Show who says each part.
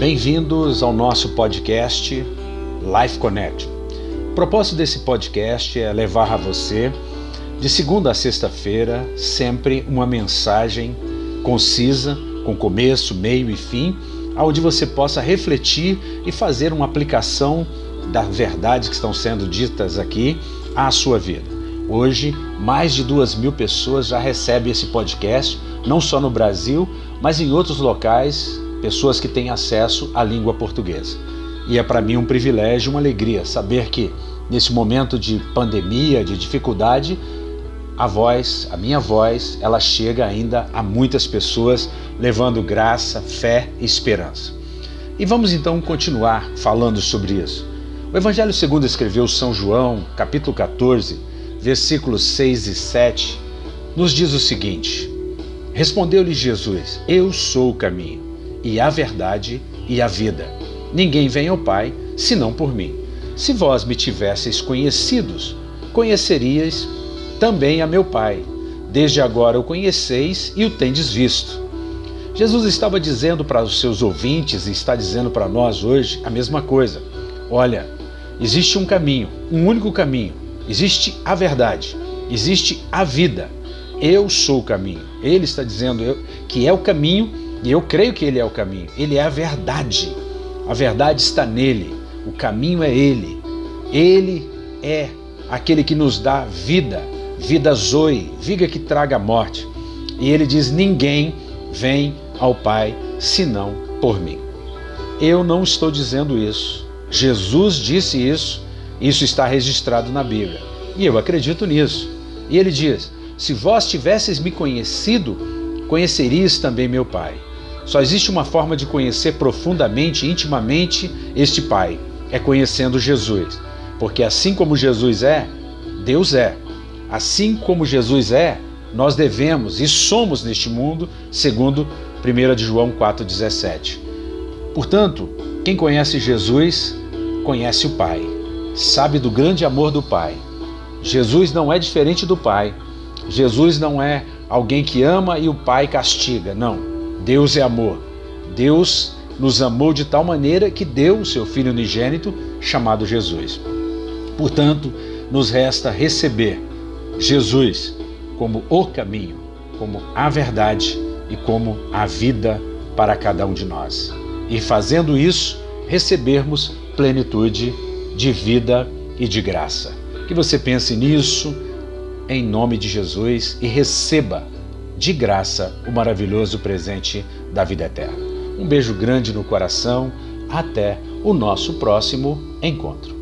Speaker 1: Bem-vindos ao nosso podcast Life Connect. O propósito desse podcast é levar a você, de segunda a sexta-feira, sempre uma mensagem concisa, com começo, meio e fim, onde você possa refletir e fazer uma aplicação das verdades que estão sendo ditas aqui à sua vida. Hoje, mais de duas mil pessoas já recebem esse podcast, não só no Brasil, mas em outros locais, pessoas que têm acesso à língua portuguesa. E é para mim um privilégio, uma alegria saber que nesse momento de pandemia, de dificuldade, a voz, a minha voz, ela chega ainda a muitas pessoas, levando graça, fé e esperança. E vamos então continuar falando sobre isso. O Evangelho segundo escreveu São João, capítulo 14, versículos 6 e 7, nos diz o seguinte: Respondeu-lhe Jesus: Eu sou o caminho, e a verdade e a vida. Ninguém vem ao Pai senão por mim. Se vós me tivesseis conhecidos, conheceríeis também a meu Pai. Desde agora o conheceis e o tendes visto. Jesus estava dizendo para os seus ouvintes e está dizendo para nós hoje a mesma coisa. Olha, existe um caminho, um único caminho. Existe a verdade, existe a vida. Eu sou o caminho. Ele está dizendo que é o caminho e eu creio que ele é o caminho. Ele é a verdade. A verdade está nele. O caminho é ele. Ele é aquele que nos dá vida, vida zoe, vida que traga morte. E ele diz: Ninguém vem ao Pai senão por mim. Eu não estou dizendo isso. Jesus disse isso, isso está registrado na Bíblia. E eu acredito nisso. E ele diz: Se vós tivesseis me conhecido, conhecerias também meu Pai. Só existe uma forma de conhecer profundamente, intimamente este Pai: é conhecendo Jesus. Porque assim como Jesus é, Deus é. Assim como Jesus é, nós devemos e somos neste mundo, segundo 1 de João 4,17. Portanto, quem conhece Jesus, conhece o Pai, sabe do grande amor do Pai. Jesus não é diferente do Pai. Jesus não é alguém que ama e o Pai castiga. Não. Deus é amor. Deus nos amou de tal maneira que deu o seu Filho unigênito, chamado Jesus. Portanto, nos resta receber Jesus como o caminho, como a verdade e como a vida para cada um de nós. E fazendo isso, recebermos plenitude de vida e de graça. Que você pense nisso em nome de Jesus e receba de graça o maravilhoso presente da vida eterna. Um beijo grande no coração. Até o nosso próximo encontro.